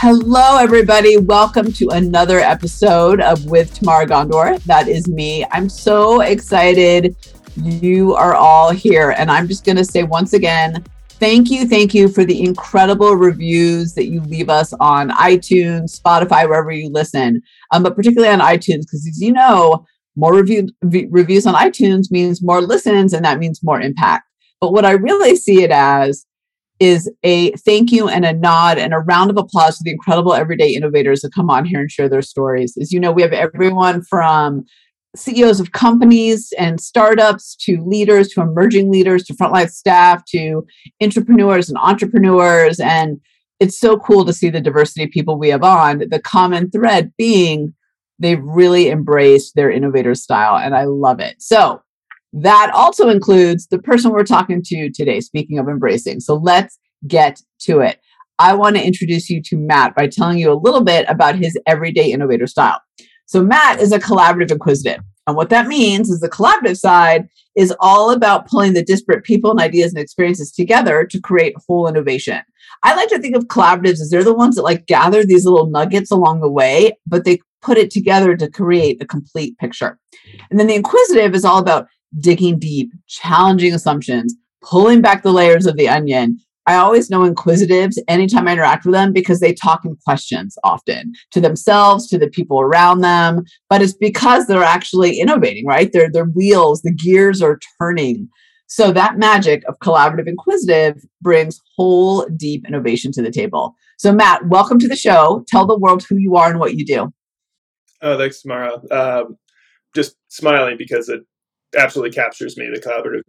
Hello, everybody. Welcome to another episode of With Tamara Ghandour. That is me. I'm so excited you are all here. And I'm just going to say once again, thank you, thank you for the incredible reviews that you leave us on iTunes, Spotify, wherever you listen, um, but particularly on iTunes, because as you know, more review, reviews on iTunes means more listens, and that means more impact. But what I really see it as is a thank you and a nod and a round of applause to the incredible everyday innovators that come on here and share their stories. As you know, we have everyone from CEOs of companies and startups to leaders to emerging leaders to frontline staff to entrepreneurs and entrepreneurs. And it's so cool to see the diversity of people we have on. The common thread being they've really embraced their innovator style, and I love it. So, that also includes the person we're talking to today, speaking of embracing. So let's get to it. I want to introduce you to Matt by telling you a little bit about his everyday innovator style. So, Matt is a collaborative inquisitive. And what that means is the collaborative side is all about pulling the disparate people and ideas and experiences together to create whole innovation. I like to think of collaboratives as they're the ones that like gather these little nuggets along the way, but they put it together to create a complete picture. And then the inquisitive is all about digging deep, challenging assumptions, pulling back the layers of the onion, I always know inquisitives anytime I interact with them because they talk in questions often to themselves, to the people around them. But it's because they're actually innovating, right? Their their wheels, the gears are turning. So that magic of collaborative inquisitive brings whole deep innovation to the table. So Matt, welcome to the show. Tell the world who you are and what you do. Oh, thanks, Tamara. Um, just smiling because it absolutely captures me, the collaborative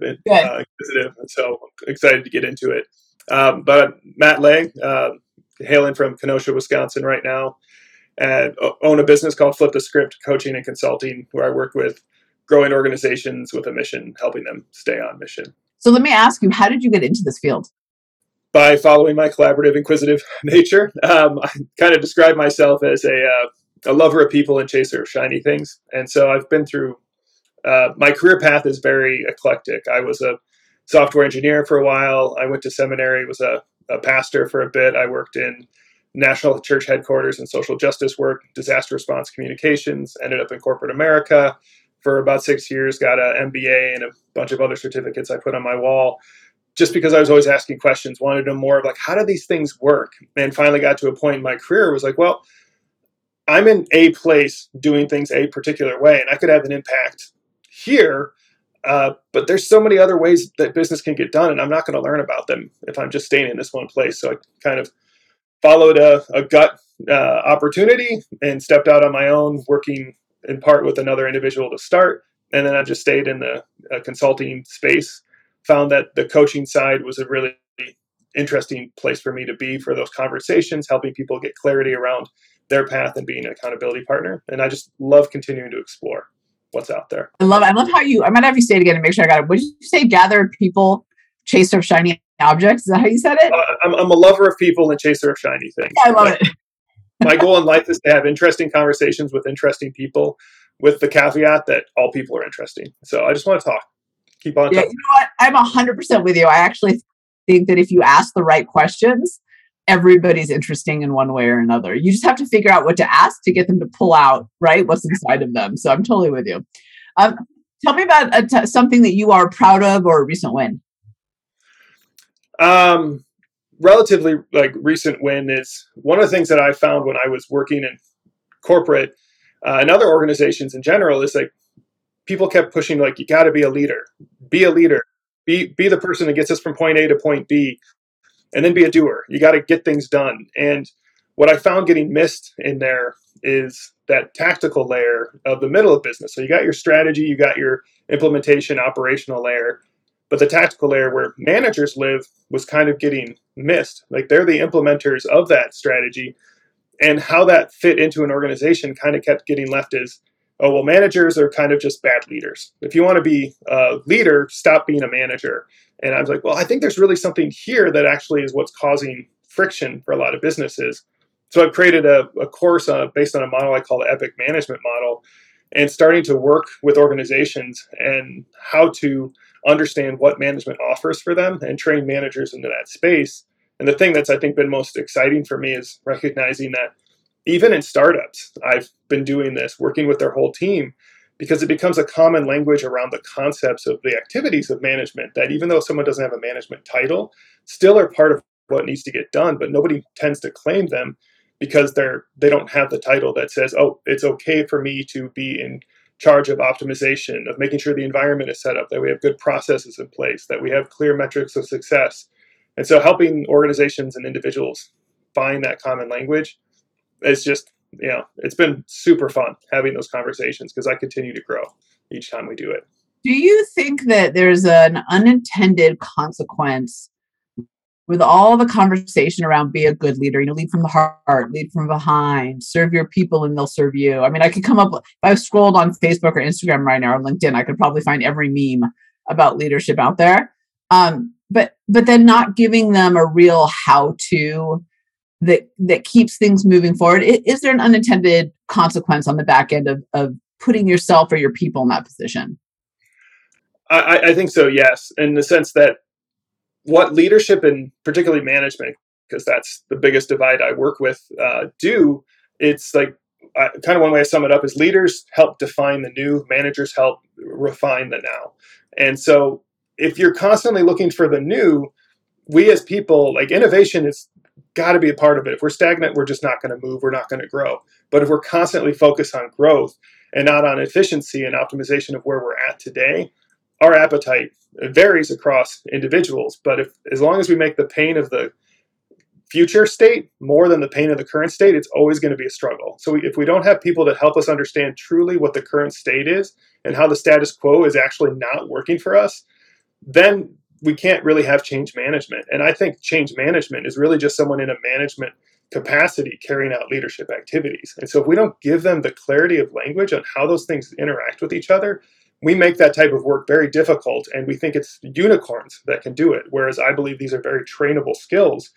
uh, inquisitive. So excited to get into it. Um, but Matt Lay, uh, hailing from Kenosha, Wisconsin, right now, and own a business called Flip the Script Coaching and Consulting, where I work with growing organizations with a mission, helping them stay on mission. So let me ask you, how did you get into this field? By following my collaborative, inquisitive nature. Um, I kind of describe myself as a, uh, a lover of people and chaser of shiny things. And so I've been through, uh, my career path is very eclectic. I was a software engineer for a while. I went to seminary, was a, a pastor for a bit. I worked in national church headquarters and social justice work, disaster response communications, ended up in corporate America for about six years, got an MBA and a bunch of other certificates I put on my wall just because I was always asking questions, wanted to know more of like, how do these things work? And finally got to a point in my career was like, well, I'm in a place doing things a particular way, and I could have an impact here uh, but there's so many other ways that business can get done, and I'm not going to learn about them if I'm just staying in this one place. So I kind of followed a, a gut uh, opportunity and stepped out on my own, working in part with another individual to start. And then I just stayed in the uh, consulting space. Found that the coaching side was a really interesting place for me to be for those conversations, helping people get clarity around their path and being an accountability partner. And I just love continuing to explore what's out there. I love. I love how you. I might have you say it again to make sure I got it. Did you say? Gather people, chaser of shiny objects. Is that how you said it? Uh, I'm, I'm, a lover of people and chaser of shiny things. Yeah, I love it. my goal in life is to have interesting conversations with interesting people, with the caveat that all people are interesting. So I just want to talk. Keep on. Yeah, talking. you know what? I'm hundred percent with you. I actually think that if you ask the right questions, everybody's interesting in one way or another. You just have to figure out what to ask to get them to pull out, right? What's inside of them. So I'm totally with you. Um, tell me about something that you are proud of or a recent win. Um, relatively like recent win is one of the things that I found when I was working in corporate uh, and other organizations in general is like people kept pushing like you got to be a leader, be a leader, be be the person that gets us from point A to point B and then be a doer. You got to get things done. And what I found getting missed in there is that tactical layer of the middle of business. So you got your strategy, you got your implementation, operational layer, But the tactical layer where managers live was kind of getting missed. Like they're the implementers of that strategy. And how that fit into an organization kind of kept getting left as, oh, well, managers are kind of just bad leaders. If you want to be a leader, stop being a manager. And I was like, well, I think there's really something here that actually is what's causing friction for a lot of businesses. So I've created a, a course uh, based on a model I call the Epic Management Model, and starting to work with organizations and how to understand what management offers for them and train managers into that space. And the thing that's I think been most exciting for me is recognizing that even in startups, I've been doing this, working with their whole team, because it becomes a common language around the concepts of the activities of management that even though someone doesn't have a management title, still are part of what needs to get done, but nobody tends to claim them because they're they don't have the title that says, "Oh, it's okay for me to be in charge of optimization, of making sure the environment is set up, that we have good processes in place, that we have clear metrics of success." And so helping organizations and individuals find that common language is just, you know, it's been super fun having those conversations because I continue to grow each time we do it. Do you think that there's an unintended consequence with all the conversation around be a good leader, you know, lead from the heart, lead from behind, serve your people and they'll serve you. I mean, I could come up, if I scrolled on Facebook or Instagram right now or LinkedIn, I could probably find every meme about leadership out there. Um, but but then not giving them a real how to that that keeps things moving forward. Is, there an unintended consequence on the back end of of putting yourself or your people in that position? I, I think so. Yes, in the sense that what leadership and particularly management, because that's the biggest divide I work with, uh, do. It's like I, kind of one way I sum it up is leaders help define the new, managers help refine the now. And so if you're constantly looking for the new, we as people, like innovation is got to be a part of it. If we're stagnant, we're just not going to move, we're not going to grow. But if we're constantly focused on growth and not on efficiency and optimization of where we're at today, our appetite varies across individuals. But if as long as we make the pain of the future state more than the pain of the current state, it's always going to be a struggle. So if we don't have people that help us understand truly what the current state is and how the status quo is actually not working for us, then we can't really have change management. And I think change management is really just someone in a management capacity carrying out leadership activities. And so if we don't give them the clarity of language on how those things interact with each other, we make that type of work very difficult and we think it's unicorns that can do it. Whereas I believe these are very trainable skills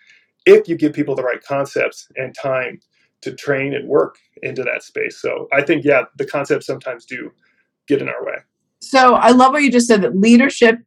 if you give people the right concepts and time to train and work into that space. So I think, yeah, the concepts sometimes do get in our way. So I love what you just said that leadership,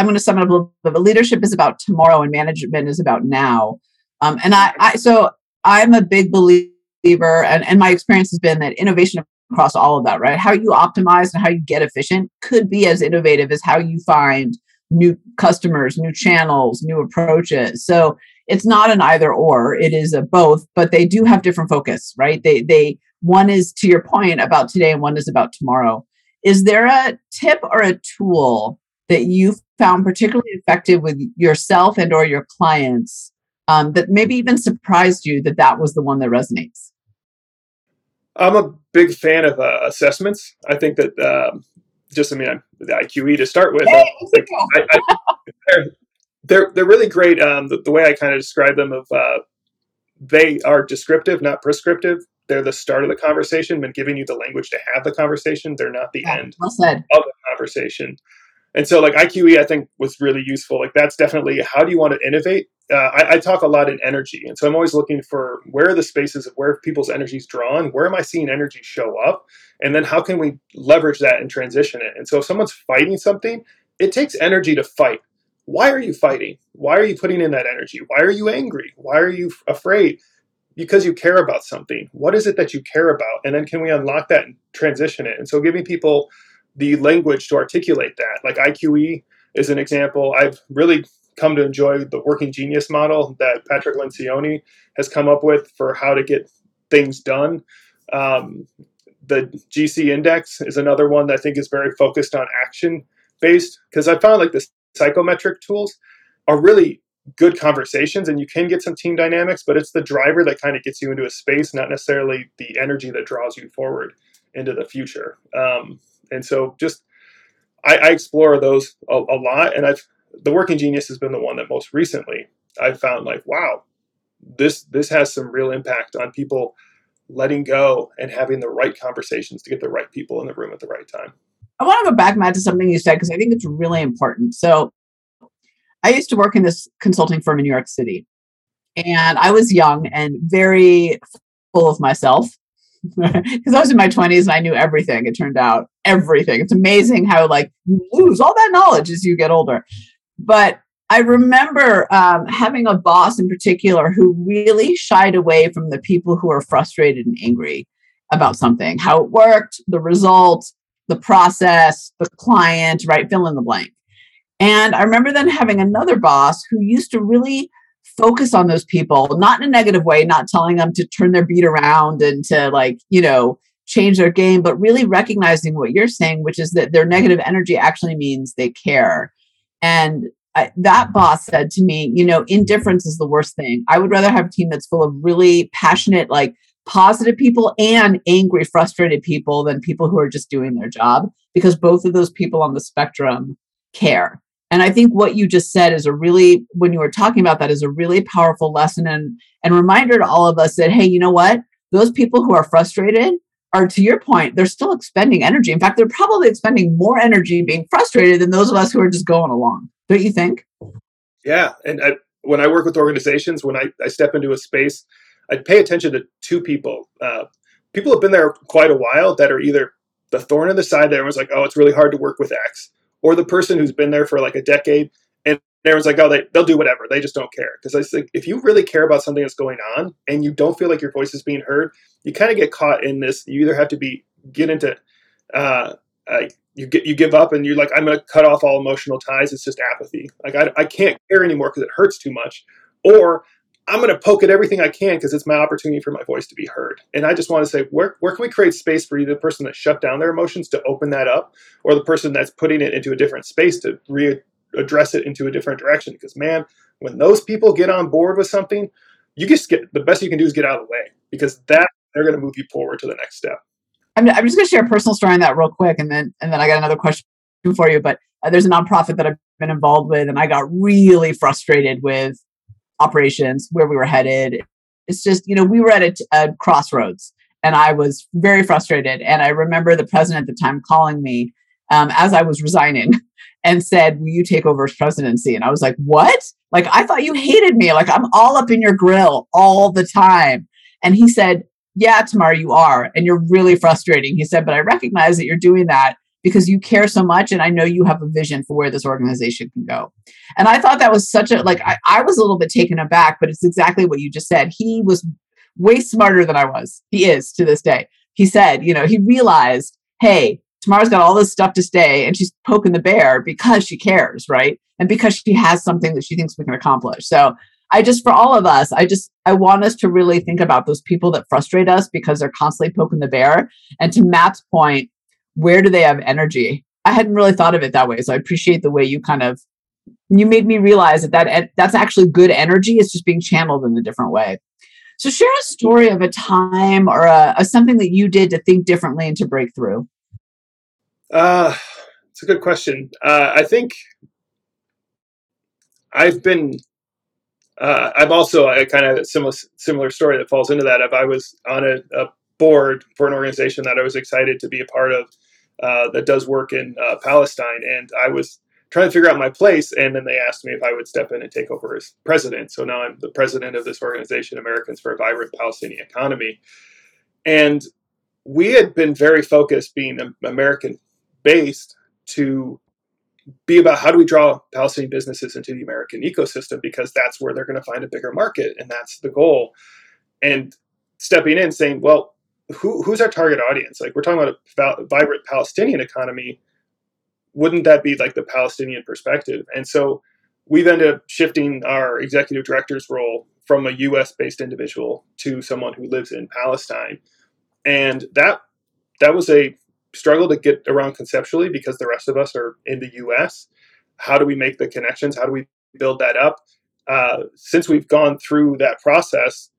I'm going to sum it up a little bit, but leadership is about tomorrow and management is about now. Um, and I, I, so I'm a big believer, and, and my experience has been that innovation across all of that, right? How you optimize and how you get efficient could be as innovative as how you find new customers, new channels, new approaches. So it's not an either or, it is a both, but they do have different focus, right? They they one is to your point about today and one is about tomorrow. Is there a tip or a tool that you found particularly effective with yourself and or your clients um, that maybe even surprised you that that was the one that resonates? I'm a big fan of uh, assessments. I think that um, just, I mean, I'm the IQE to start with. Hey, like, I, I, they're, they're, they're really great. Um, the, the, way I kind of describe them of uh, they are descriptive, not prescriptive. They're the start of the conversation, but giving you the language to have the conversation. They're not the yeah, end well of the conversation. And so, like IQE, I think was really useful. Like that's definitely how do you want to innovate uh, I, I, talk a lot in energy, and so I'm always looking for where are the spaces of where people's energy is drawn, where am I seeing energy show up, and then how can we leverage that and transition it. And so if someone's fighting something, it takes energy to fight. Why are you fighting? Why are you putting in that energy? Why are you angry? Why are you afraid? Because you care about something. What is it that you care about? And then can we unlock that and transition it? And so giving people the language to articulate that, like IQE is an example. I've really come to enjoy the working genius model that Patrick Lencioni has come up with for how to get things done. Um, the GC index is another one that I think is very focused on action based because I found like the psychometric tools are really good conversations and you can get some team dynamics, but it's the driver that kind of gets you into a space, not necessarily the energy that draws you forward into the future. Um, and so just I, I explore those a, a, lot, and I've the working genius has been the one that most recently I've found like, wow, this this has some real impact on people letting go and having the right conversations to get the right people in the room at the right time. I want to go back, Matt, to something you said because I think it's really important. So, I used to work in this consulting firm in New York City, and I was young and very full of myself because I was in my 20s and I knew everything. It turned out everything. It's amazing how like you lose all that knowledge as you get older. But I remember um, having a boss in particular who really shied away from the people who are frustrated and angry about something, how it worked, the result, the process, the client, right? Fill in the blank. And I remember then having another boss who used to really focus on those people, not in a negative way, not telling them to turn their beat around and to like, you know, change their game, but really recognizing what you're saying, which is that their negative energy actually means they care. And I, that boss said to me, you know, indifference is the worst thing. I would rather have a team that's full of really passionate, like positive people and angry, frustrated people than people who are just doing their job because both of those people on the spectrum care. And I think what you just said is a really, when you were talking about that, is a really powerful lesson and, and reminder to all of us that, hey, you know what? Those people who are frustrated are, to your point, they're still expending energy. In fact, they're probably expending more energy being frustrated than those of us who are just going along. Don't you think? Yeah. And I, when I work with organizations, when I, I step into a space, I pay attention to two people. Uh, people have been there quite a while that are either the thorn in the side that everyone's like, oh, it's really hard to work with X or the person who's been there for like a decade everyone's like, oh, they, they'll do whatever. They just don't care. Because I think if you really care about something that's going on and you don't feel like your voice is being heard, you kind of get caught in this. You either have to be get into, uh, uh, you get you give up and you're like, I'm going to cut off all emotional ties. It's just apathy. Like I, I can't care anymore because it hurts too much. Or I'm going to poke at everything I can because it's my opportunity for my voice to be heard. And I just want to say, where, where can we create space for either the person that shut down their emotions to open that up or the person that's putting it into a different space to re- address it into a different direction? Because, man, when those people get on board with something, you just get the best you can do is get out of the way because that they're going to move you forward to the next step. I'm, I'm just going to share a personal story on that real quick, and then and then I got another question for you. But uh, there's a nonprofit that I've been involved with, and I got really frustrated with operations, where we were headed. It's just, you know, we were at a, a crossroads and I was very frustrated. And I remember the president at the time calling me um, as I was resigning and said, Will you take over as presidency? And I was like, What? Like, I thought you hated me. Like, I'm all up in your grill all the time. And he said, Yeah, Tamara, you are. And you're really frustrating. He said, But I recognize that you're doing that because you care so much and I know you have a vision for where this organization can go. And I thought that was such a like I, I was a little bit taken aback, but it's exactly what you just said. He was way smarter than I was. He is to this day. He said, you know, he realized, hey, Tamara's got all this stuff to stay and she's poking the bear because she cares, right? And because she has something that she thinks we can accomplish. So I just, for all of us, I just, I want us to really think about those people that frustrate us because they're constantly poking the bear. And to Matt's point, where do they have energy? I hadn't really thought of it that way. So I appreciate the way you kind of you made me realize that, that that's actually good energy. It's just being channeled in a different way. So share a story of a time or a, a something that you did to think differently and to break through. Uh, it's a good question. Uh, I think I've been. Uh, I'm also a kind of similar similar story that falls into that. If I was on a, a board for an organization that I was excited to be a part of uh, that does work in uh, Palestine, and I was trying to figure out my place. And then they asked me if I would step in and take over as president. So now I'm the president of this organization, Americans for a Vibrant Palestinian Economy. And we had been very focused, being American based, to be about how do we draw Palestinian businesses into the American ecosystem because that's where they're going to find a bigger market, and that's the goal. And stepping in, saying, well, who, who's our target audience? Like we're talking about a vibrant Palestinian economy. Wouldn't that be like the Palestinian perspective? And so we've ended up shifting our executive director's role from a U.S. based individual to someone who lives in Palestine, and that that was a struggle to get around conceptually because the rest of us are in the U.S. How do we make the connections? How do we build that up? Uh, since we've gone through that process,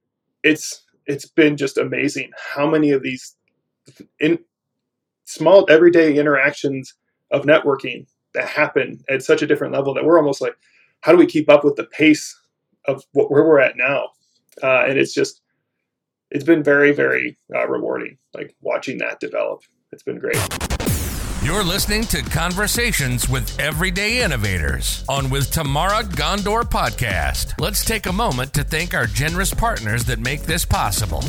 it's it's been just amazing how many of these in small everyday interactions of networking that happen at such a different level that we're almost like, how do we keep up with the pace of what, where we're at now? Uh, and it's just, it's been very, very uh, rewarding, like watching that develop. It's been great. You're listening to Conversations with Everyday Innovators on with Tamara Ghandour podcast. Let's take a moment to thank our generous partners that make this possible.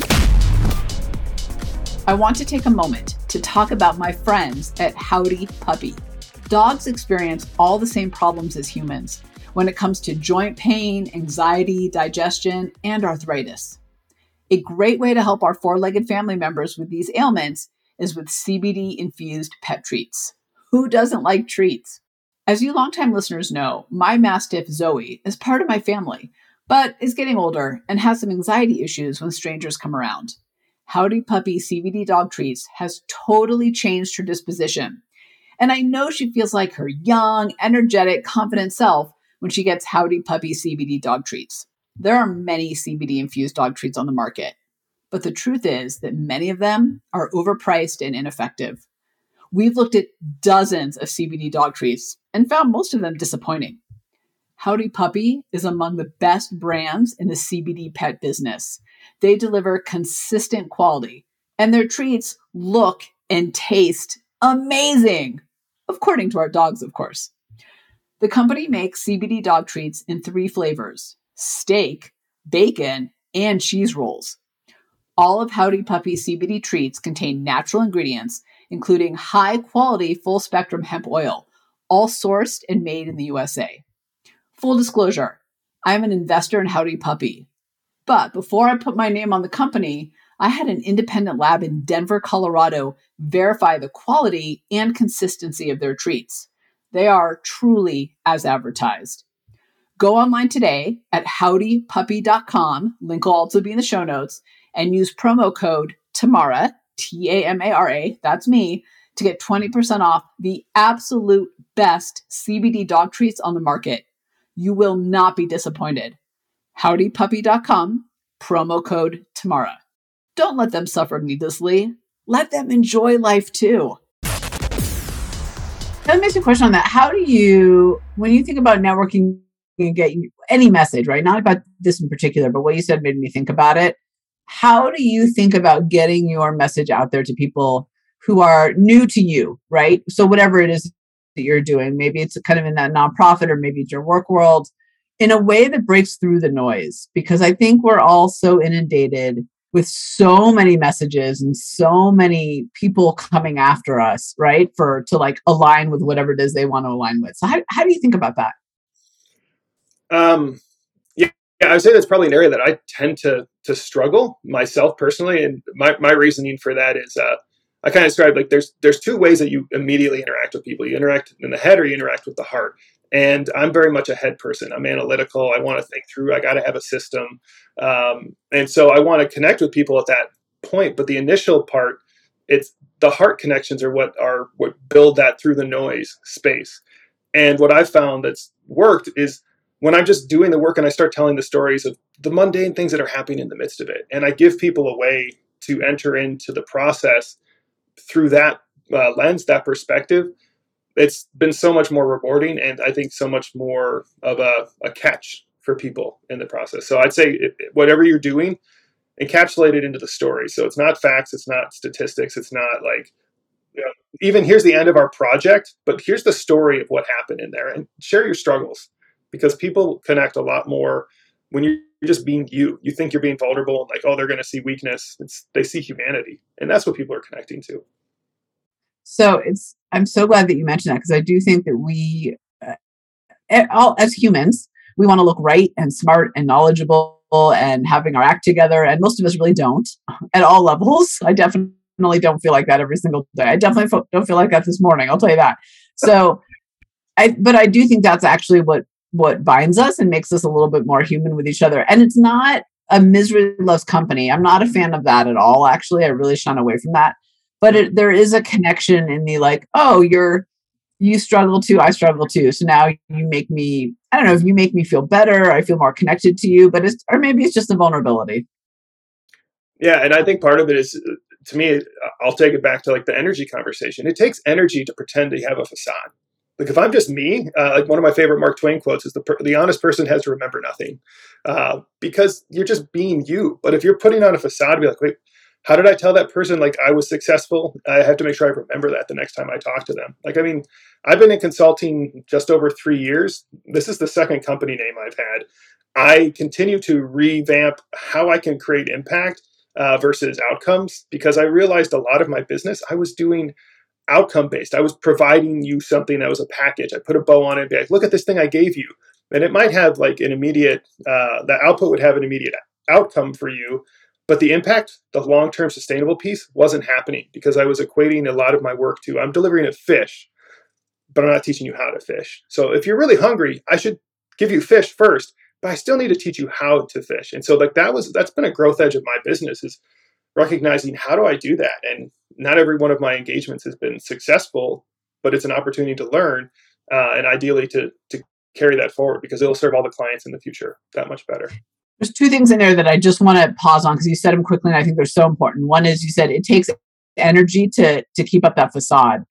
I want to take a moment to talk about my friends at Howdy Puppy. Dogs experience all the same problems as humans when it comes to joint pain, anxiety, digestion, and arthritis. A great way to help our four legged family members with these ailments is with CBD infused pet treats. Who doesn't like treats? As you longtime listeners know, my Mastiff Zoe is part of my family, but is getting older and has some anxiety issues when strangers come around. Howdy Puppy CBD dog treats has totally changed her disposition. And I know she feels like her young, energetic, confident self when she gets Howdy Puppy CBD dog treats. There are many CBD infused dog treats on the market, but the truth is that many of them are overpriced and ineffective. We've looked at dozens of CBD dog treats and found most of them disappointing. Howdy Puppy is among the best brands in the CBD pet business. They deliver consistent quality, and their treats look and taste amazing, according to our dogs, of course. The company makes CBD dog treats in three flavors steak, bacon, and cheese rolls. All of Howdy Puppy CBD treats contain natural ingredients, including high quality full spectrum hemp oil, all sourced and made in the USA. Full disclosure, I'm an investor in Howdy Puppy. But before I put my name on the company, I had an independent lab in Denver, Colorado verify the quality and consistency of their treats. They are truly as advertised. Go online today at howdypuppy.com, link will also be in the show notes, and use promo code TAMARA, T A M A R A, that's me, to get 20% off the absolute best CBD dog treats on the market. You will not be disappointed. Howdypuppy.com, promo code Tamara. Don't let them suffer needlessly. Let them enjoy life too. That makes a question on that. How do you, when you think about networking and get any message, right? Not about this in particular, but what you said made me think about it. How do you think about getting your message out there to people who are new to you, right? So whatever it is that you're doing. Maybe it's kind of in that nonprofit or maybe it's your work world in a way that breaks through the noise because I think we're all so inundated with so many messages and so many people coming after us, right? For to like align with whatever it is they want to align with. So how, how do you think about that? Um yeah, I would say that's probably an area that I tend to to struggle myself personally. And my, my reasoning for that is uh I kind of described like there's there's two ways that you immediately interact with people. You interact in the head or you interact with the heart. And I'm very much a head person. I'm analytical. I want to think through. I got to have a system, um, and so I want to connect with people at that point. But the initial part, it's the heart connections are what are what build that through the noise space. And what I've found that's worked is when I'm just doing the work and I start telling the stories of the mundane things that are happening in the midst of it, and I give people a way to enter into the process through that uh, lens, that perspective, it's been so much more rewarding and I think so much more of a, a catch for people in the process. So I'd say it, whatever you're doing, encapsulate it into the story. So it's not facts, it's not statistics, it's not like you know, even here's the end of our project, but here's the story of what happened in there and share your struggles because people connect a lot more when you're just being you. You think you're being vulnerable and like, oh, they're going to see weakness. It's they see humanity, and that's what people are connecting to. So it's I'm so glad that you mentioned that because I do think that we, uh, all as humans, we want to look right and smart and knowledgeable and having our act together, and most of us really don't at all levels. I definitely don't feel like that every single day. I definitely don't feel like that this morning. I'll tell you that. So, I but I do think that's actually what what binds us and makes us a little bit more human with each other. And it's not a misery loves company. I'm not a fan of that at all. Actually, I really shun away from that but it, there is a connection in the like oh you're you struggle too i struggle too so now you make me i don't know if you make me feel better i feel more connected to you but it's or maybe it's just a vulnerability yeah and i think part of it is to me, I'll take it back to like the energy conversation. It takes energy to pretend to have a facade. Like if I'm just me, uh, like one of my favorite Mark Twain quotes is the per- the honest person has to remember nothing, uh, because you're just being you. But if you're putting on a facade, be like, wait, how did I tell that person like I was successful? I have to make sure I remember that the next time I talk to them. Like I mean, I've been in consulting just over three years. This is the second company name I've had. I continue to revamp how I can create impact uh, versus outcomes because I realized a lot of my business I was doing outcome based. I was providing you something that was a package. I put a bow on it, and be like, look at this thing I gave you. And it might have like an immediate, uh, the output would have an immediate outcome for you, but the impact, the long term sustainable piece wasn't happening because I was equating a lot of my work to I'm delivering a fish, but I'm not teaching you how to fish. So if you're really hungry, I should give you fish first, but I still need to teach you how to fish. And so like that was that's been a growth edge of my business is recognizing how do I do that? And not every one of my engagements has been successful, but it's an opportunity to learn uh, and ideally to to carry that forward because it'll serve all the clients in the future that much better. There's two things in there that I just want to pause on because you said them quickly and I think they're so important. One is you said it takes energy to to keep up that facade,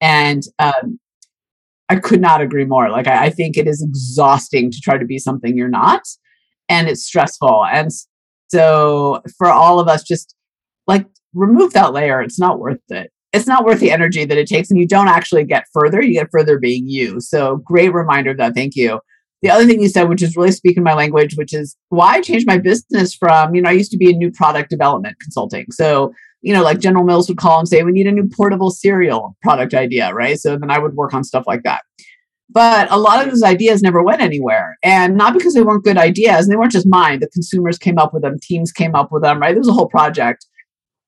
and um, I could not agree more. Like I, I think it is exhausting to try to be something you're not, and it's stressful. And so for all of us, just like remove that layer. It's not worth it. It's not worth the energy that it takes, and you don't actually get further. You get further being you. So great reminder of that. Thank you. The other thing you said, which is really speaking my language, which is why I changed my business from, you know, I used to be in new product development consulting. So, you know, like General Mills would call and say, we need a new portable cereal product idea, right? So then I would work on stuff like that. But a lot of those ideas never went anywhere. And not because they weren't good ideas, and they weren't just mine. The consumers came up with them, teams came up with them, right? There was a whole project.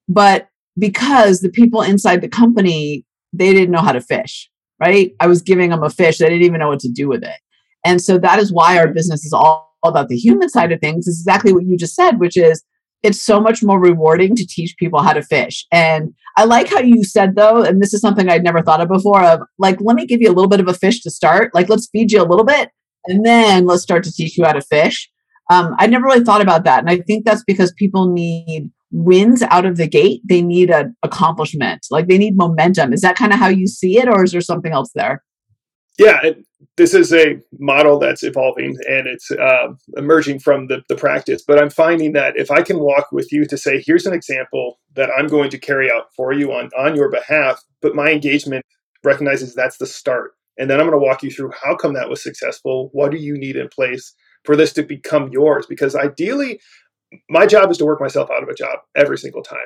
But because the people inside the company, they didn't know how to fish, right? I was giving them a fish, they didn't even know what to do with it. And so that is why our business is all about the human side of things, is exactly what you just said, which is it's so much more rewarding to teach people how to fish. And I like how you said though, and this is something I'd never thought of before of like, let me give you a little bit of a fish to start. Like, let's feed you a little bit and then let's start to teach you how to fish. Um, I never really thought about that. And I think that's because people need wins out of the gate. They need an accomplishment, like they need momentum. Is that kind of how you see it, or is there something else there? Yeah, it, this is a model that's evolving and it's uh, emerging from the, the practice. But I'm finding that if I can walk with you to say, here's an example that I'm going to carry out for you on, on your behalf, but my engagement recognizes that's the start. And then I'm going to walk you through how come that was successful? What do you need in place for this to become yours? Because ideally, my job is to work myself out of a job every single time.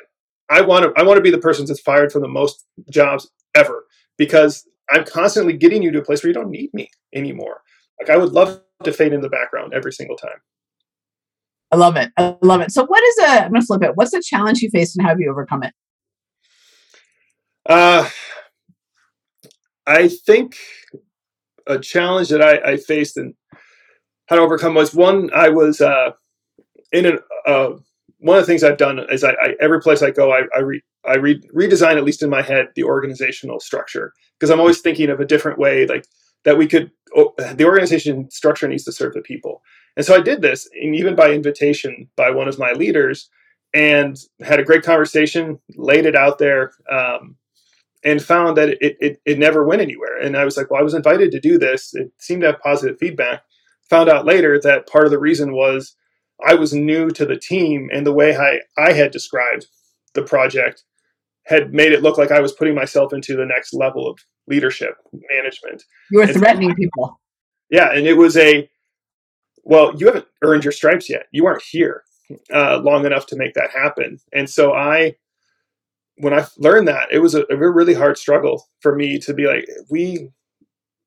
I want to I want to be the person that's fired from the most jobs ever because I'm constantly getting you to a place where you don't need me anymore. Like I would love to fade in the background every single time. I love it. I love it. So what is a I'm gonna flip it. What's the challenge you faced and how have you overcome it? Uh I think a challenge that I, I faced and how to overcome was one I was uh in an uh one of the things I've done is I, I every place I go I, I re, I re- redesign at least in my head the organizational structure. Because I'm always thinking of a different way like that we could oh, the organization structure needs to serve the people. And so I did this and even by invitation by one of my leaders and had a great conversation laid it out there um, and found that it, it, it never went anywhere. And I was like well I was invited to do this. It seemed to have positive feedback. Found out later that part of the reason was I was new to the team and the way I, I had described the project had made it look like I was putting myself into the next level of leadership management. You were threatening people. Yeah, and it was a well, you haven't earned your stripes yet. You aren't here uh, long enough to make that happen. And so I, when I learned that, it was a, a really hard struggle for me to be like, we,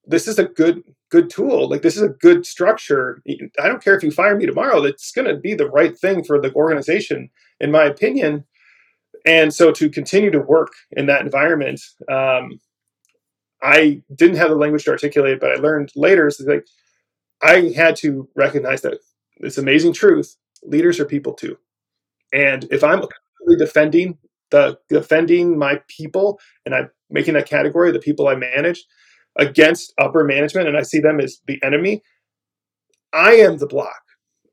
this is a good good tool. Like this is a good structure. I don't care if you fire me tomorrow. That's going to be the right thing for the organization, in my opinion and so to continue to work in that environment um, i didn't have the language to articulate but i learned later like i had to recognize that this amazing truth leaders are people too and if i'm defending the defending my people and i'm making that category the people i manage against upper management and i see them as the enemy i am the block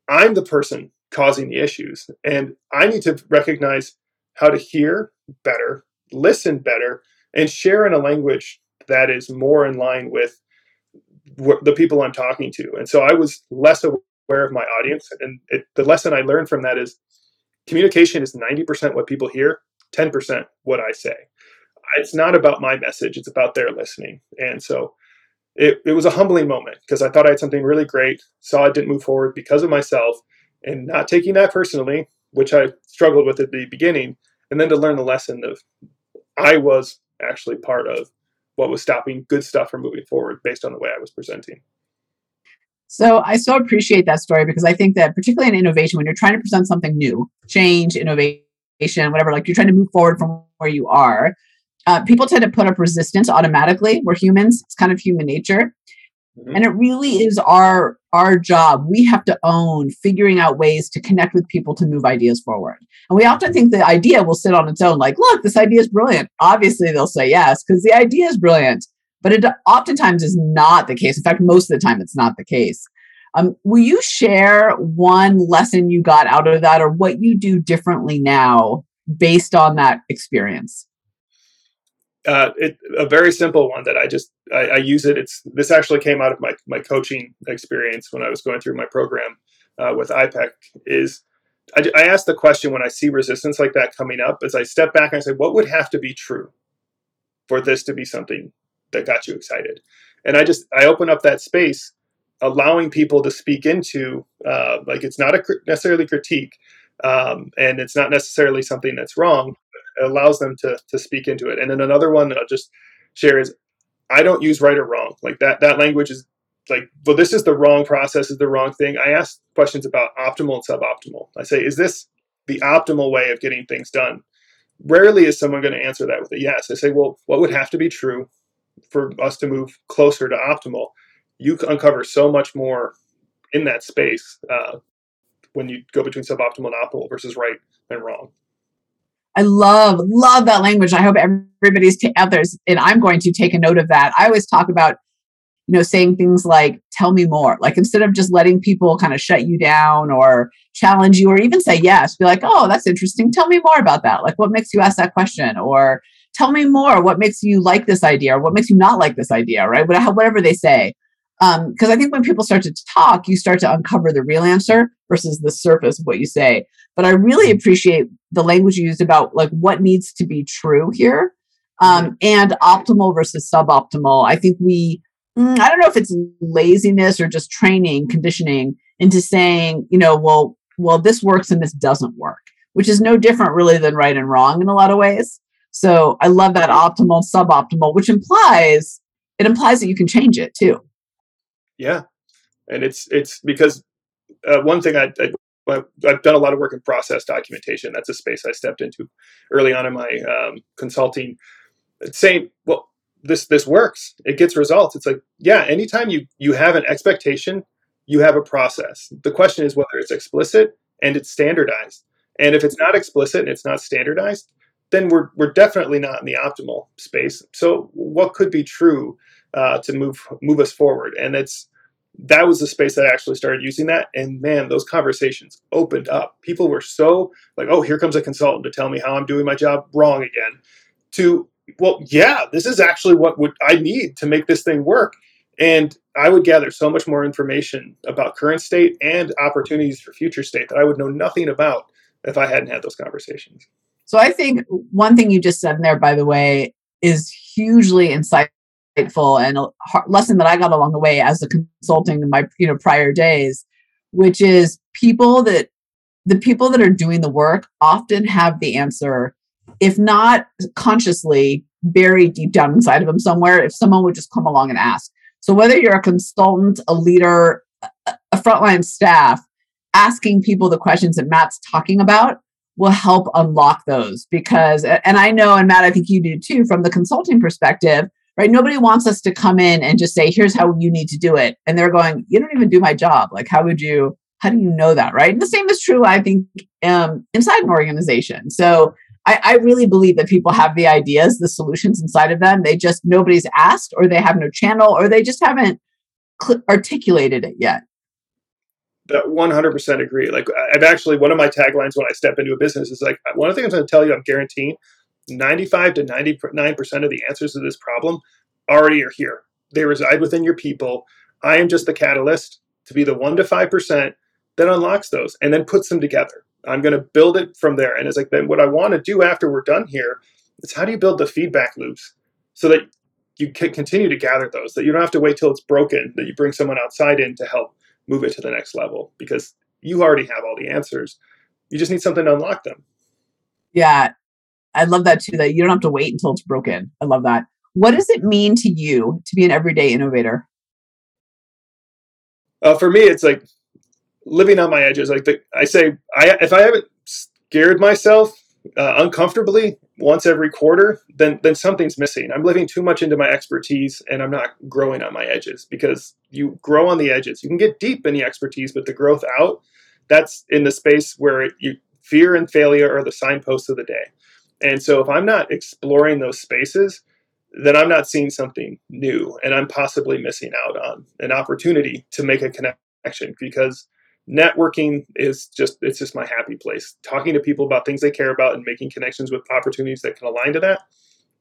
i'm the person causing the issues and i need to recognize how to hear better, listen better, and share in a language that is more in line with the people I'm talking to. And so I was less aware of my audience. And it, the lesson I learned from that is communication is 90% what people hear, 10% what I say. It's not about my message, it's about their listening. And so it, it was a humbling moment because I thought I had something really great, saw it didn't move forward because of myself, and not taking that personally, which I struggled with at the beginning, and then to learn the lesson of I was actually part of what was stopping good stuff from moving forward based on the way I was presenting. So I so appreciate that story because I think that particularly in innovation, when you're trying to present something new, change, innovation, whatever, like you're trying to move forward from where you are, uh, people tend to put up resistance automatically. We're humans; it's kind of human nature, mm-hmm. and it really is our our job. We have to own figuring out ways to connect with people to move ideas forward. And we often think the idea will sit on its own, like, look, this idea is brilliant. Obviously, they'll say yes because the idea is brilliant, but it oftentimes is not the case. In fact, most of the time, it's not the case. Um, will you share one lesson you got out of that, or what you do differently now based on that experience? Uh, it, a very simple one that I just I, I, use it. It's this actually came out of my my coaching experience when I was going through my program uh, with IPEC. Is I, I ask the question when I see resistance like that coming up, as I step back and I say, what would have to be true for this to be something that got you excited? And I just I open up that space, allowing people to speak into uh, like it's not a necessarily critique, um, and it's not necessarily something that's wrong it allows them to to speak into it. And then another one that I'll just share is I don't use right or wrong. Like that that language is like, well, this is the wrong process, is the wrong thing. I ask questions about optimal and suboptimal. I say, is this the optimal way of getting things done? Rarely is someone going to answer that with a yes. I say, well, what would have to be true for us to move closer to optimal? You uncover so much more in that space uh, when you go between suboptimal and optimal versus right and wrong. I love, love that language. I hope everybody's t- out there, and I'm going to take a note of that. I always talk about, you know, saying things like, tell me more. Like instead of just letting people kind of shut you down or challenge you or even say yes, be like, oh, that's interesting. Tell me more about that. Like what makes you ask that question? Or tell me more. What makes you like this idea? Or what makes you not like this idea? Right? Whatever they say. Because um, I think when people start to talk, you start to uncover the real answer versus the surface of what you say. But I really mm-hmm. appreciate the language you used about like what needs to be true here um, mm-hmm. and optimal versus suboptimal. I think we, mm, I don't know if it's laziness or just training, conditioning into saying, you know, well, well, this works and this doesn't work, which is no different really than right and wrong in a lot of ways. So I love that optimal, suboptimal, which implies it implies that you can change it too. Yeah, and it's it's because uh, one thing I, I I've done a lot of work in process documentation. That's a space I stepped into early on in my um, consulting. Saying, well, this this works. It gets results. It's like, yeah. Anytime you you have an expectation, you have a process. The question is whether it's explicit and it's standardized. And if it's not explicit and it's not standardized, then we're we're definitely not in the optimal space. So what could be true uh, to move move us forward? And it's that was the space that I actually started using that. And man, those conversations opened up. People were so like, oh, here comes a consultant to tell me how I'm doing my job wrong again. To, well, yeah, this is actually what would I need to make this thing work. And I would gather so much more information about current state and opportunities for future state that I would know nothing about if I hadn't had those conversations. So I think one thing you just said there, by the way, is hugely insightful and a lesson that I got along the way as a consulting in my you know prior days, which is people that the people that are doing the work often have the answer, if not consciously, buried deep down inside of them somewhere. If someone would just come along and ask. So whether you're a consultant, a leader, a frontline staff, asking people the questions that Matt's talking about will help unlock those because and I know and Matt I think you do too from the consulting perspective right? Nobody wants us to come in and just say, here's how you need to do it. And they're going, you don't even do my job. Like, how would you, how do you know that, right? And the same is true, I think, um, inside an organization. So I, I really believe that people have the ideas, the solutions inside of them. They just, nobody's asked, or they have no channel, or they just haven't cl- articulated it yet. That 100% agree. Like I've actually one of my taglines when I step into a business is like one of the things I'm going to tell you I'm guaranteeing 95 to 99% of the answers to this problem already are here. They reside within your people. I am just the catalyst to be the 1 to 5% that unlocks those and then puts them together. I'm going to build it from there. And it's like, then what I want to do after we're done here is how do you build the feedback loops so that you can continue to gather those, that you don't have to wait till it's broken, that you bring someone outside in to help move it to the next level because you already have all the answers. You just need something to unlock them. Yeah. I love that too, that you don't have to wait until it's broken. I love that. What does it mean to you to be an everyday innovator? Uh, for me, it's like living on my edges. Like the, I say, I if I haven't scared myself uh, uncomfortably once every quarter, then then something's missing. I'm living too much into my expertise, and I'm not growing on my edges because you grow on the edges. You can get deep in the expertise, but the growth out, that's in the space where you fear and failure are the signposts of the day. And so if I'm not exploring those spaces, then I'm not seeing something new, and I'm possibly missing out on an opportunity to make a connection because networking is just it's just my happy place. Talking to people about things they care about and making connections with opportunities that can align to that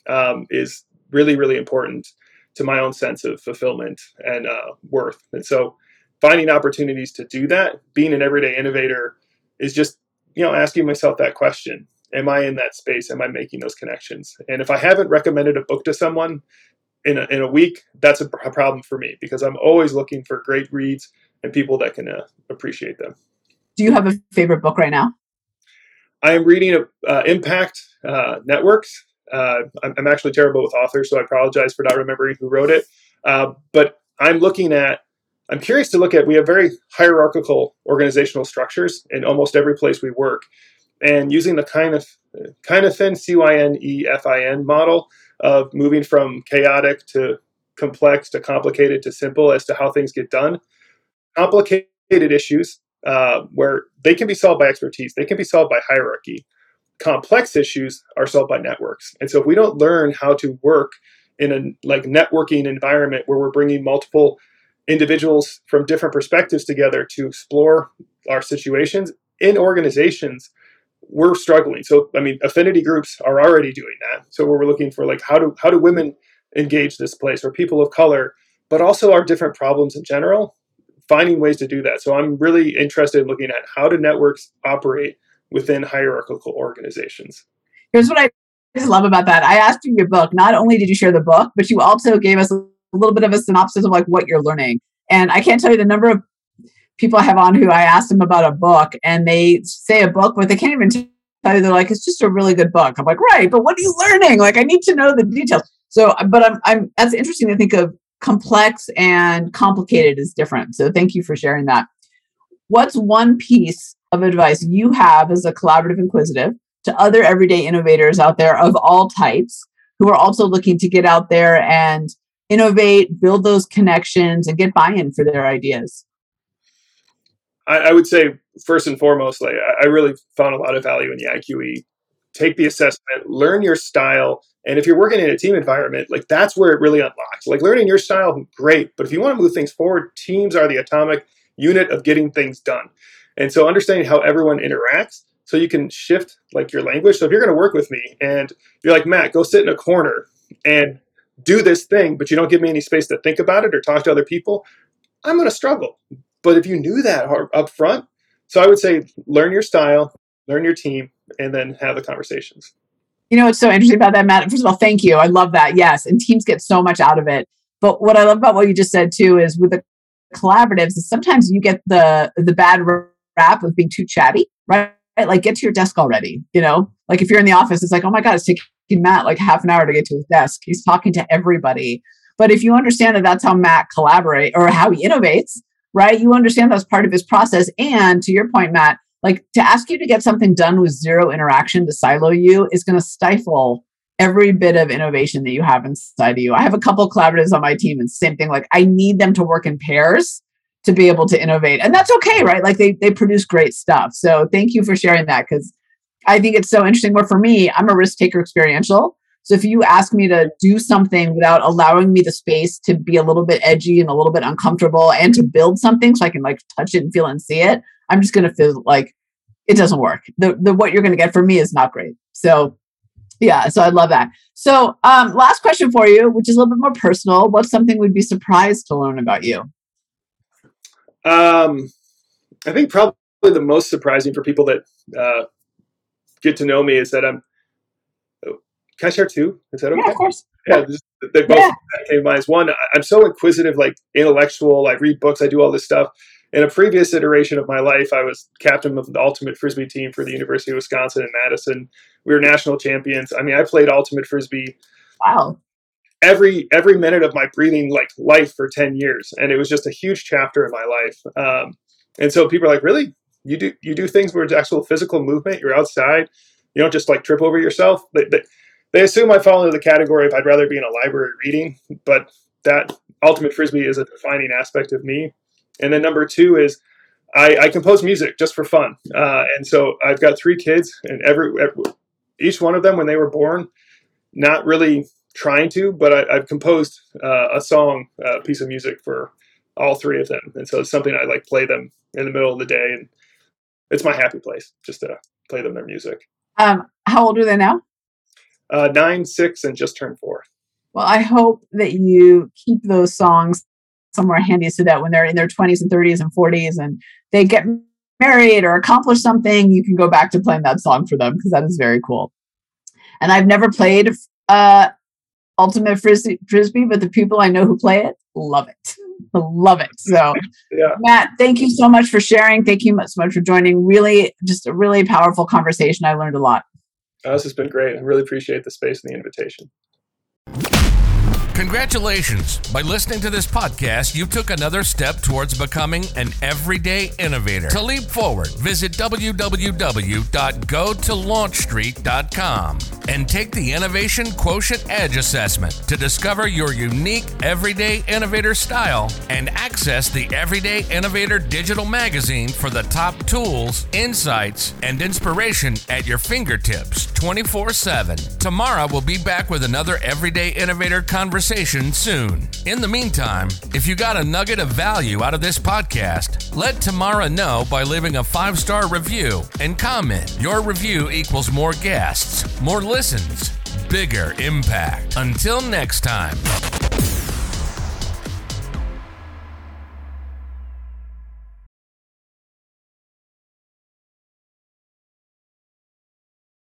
um, is really really important to my own sense of fulfillment and uh, worth. And so finding opportunities to do that being an everyday innovator is just you know asking myself that question am i in that space am i making those connections and if i haven't recommended a book to someone in a, in a week that's a, a problem for me because i'm always looking for great reads and people that can uh, appreciate them. Do you have a favorite book right now? I am reading uh, Impact uh, Networks. Uh, I'm, I'm, actually terrible with authors, so I apologize for not remembering who wrote it. Uh, but I'm looking at, I'm curious to look at, we have very hierarchical organizational structures in almost every place we work. And using the kind of Cynefin, C-Y-N-E-F-I-N model of moving from chaotic to complex to complicated to simple as to how things get done complicated issues uh, where they can be solved by expertise, they can be solved by hierarchy. Complex issues are solved by networks. And so if we don't learn how to work in a like networking environment where we're bringing multiple individuals from different perspectives together to explore our situations in organizations we're struggling so i mean affinity groups are already doing that so we're looking for like how do how do women engage this place or people of color but also our different problems in general finding ways to do that. So I'm really interested in looking at how do networks operate within hierarchical organizations. Here's what I just love about that. I asked you your book. Not only did you share the book, but you also gave us a little bit of a synopsis of like what you're learning. And I can't tell you the number of people I have on who I asked them about a book and they say a book, but they can't even tell you they're like, it's just a really good book. I'm like, right, but what are you learning? Like I need to know the details. So, but I'm, I'm that's interesting to think of complex and complicated is different. So thank you for sharing that. What's one piece of advice you have as a collaborative inquisitive to other everyday innovators out there of all types who are also looking to get out there and innovate, build those connections, and get buy-in for their ideas? I, I would say first and foremost, like I really found a lot of value in the IQE. Take the assessment, learn your style, and if you're working in a team environment, like that's where it really unlocks. Like learning your style, great. But if you want to move things forward, teams are the atomic unit of getting things done. And so understanding how everyone interacts so you can shift like your language. So if you're going to work with me and you're like, Matt, go sit in a corner and do this thing, but you don't give me any space to think about it or talk to other people, I'm going to struggle. But if you knew that up front, so I would say learn your style, learn your team, and then have the conversations. You know what's so interesting about that, Matt? First of all, thank you. I love that. Yes. And teams get so much out of it. But what I love about what you just said too is with the collaboratives sometimes you get the the bad rap of being too chatty, right? Like get to your desk already, you know? Like if you're in the office, it's like, oh my God, it's taking Matt like half an hour to get to his desk. He's talking to everybody. But if you understand that that's how Matt collaborate or how he innovates, right? You understand that's part of his process. And to your point, Matt, like to ask you to get something done with zero interaction to silo you is going to stifle every bit of innovation that you have inside of you. I have a couple collaboratives on my team and same thing like I need them to work in pairs to be able to innovate. And that's okay, right? Like they they produce great stuff. So thank you for sharing that cuz I think it's so interesting. Where for me, I'm a risk taker experiential. So if you ask me to do something without allowing me the space to be a little bit edgy and a little bit uncomfortable and to build something so I can like touch it and feel and see it, I'm just going to feel like it doesn't work. The, the what you're going to get from me is not great. So yeah, so I love that. So um, last question for you, which is a little bit more personal. What's something we'd be surprised to learn about you? Um, I think probably the most surprising for people that uh, get to know me is that I'm. Can I share two? Is that okay? Yeah, of course. Yeah, they both yeah. came to mind. One, I'm so inquisitive, like intellectual. I read books. I do all this stuff. In a previous iteration of my life, I was captain of the ultimate frisbee team for the University of Wisconsin in Madison. We were national champions. I mean, I played ultimate frisbee. Wow. Every every minute of my breathing like life for ten years, and it was just a huge chapter in my life. Um, and so people are like, "Really? You do you do things where it's actual physical movement? You're outside. You don't just like trip over yourself." They, they, they assume I fall into the category of I'd rather be in a library reading, but that ultimate frisbee is a defining aspect of me. And then number two is I, I compose music just for fun. Uh, and so I've got three kids, and every, every, each one of them when they were born, not really trying to, but I, have composed uh, a song, a piece of music for all three of them. And so it's something I like play them in the middle of the day, and it's my happy place just to play them their music. Um, how old are they now? Uh, nine, six, and just turned four. Well, I hope that you keep those songs somewhere handy so that when they're in their 20s and 30s and 40s and they get married or accomplish something, you can go back to playing that song for them because that is very cool. And I've never played uh, Ultimate Frisbee, Frisbee, but the people I know who play it love it. love it. So, yeah. Matt, thank you so much for sharing. Thank you so much for joining. Really, just a really powerful conversation. I learned a lot. Oh, this has been great. I really appreciate the space and the invitation. Congratulations! By listening to this podcast, you took another step towards becoming an everyday innovator. To leap forward, visit www.gotolaunchstreet.com and take the Innovation Quotient Edge assessment to discover your unique everyday innovator style and access the Everyday Innovator digital magazine for the top tools, insights, and inspiration at your fingertips 24 7. Tomorrow, we'll be back with another Everyday Innovator conversation conversation soon. In the meantime, if you got a nugget of value out of this podcast, let Tamara know by leaving a five star review and comment. Your review equals more guests, more listens, bigger impact. Until next time.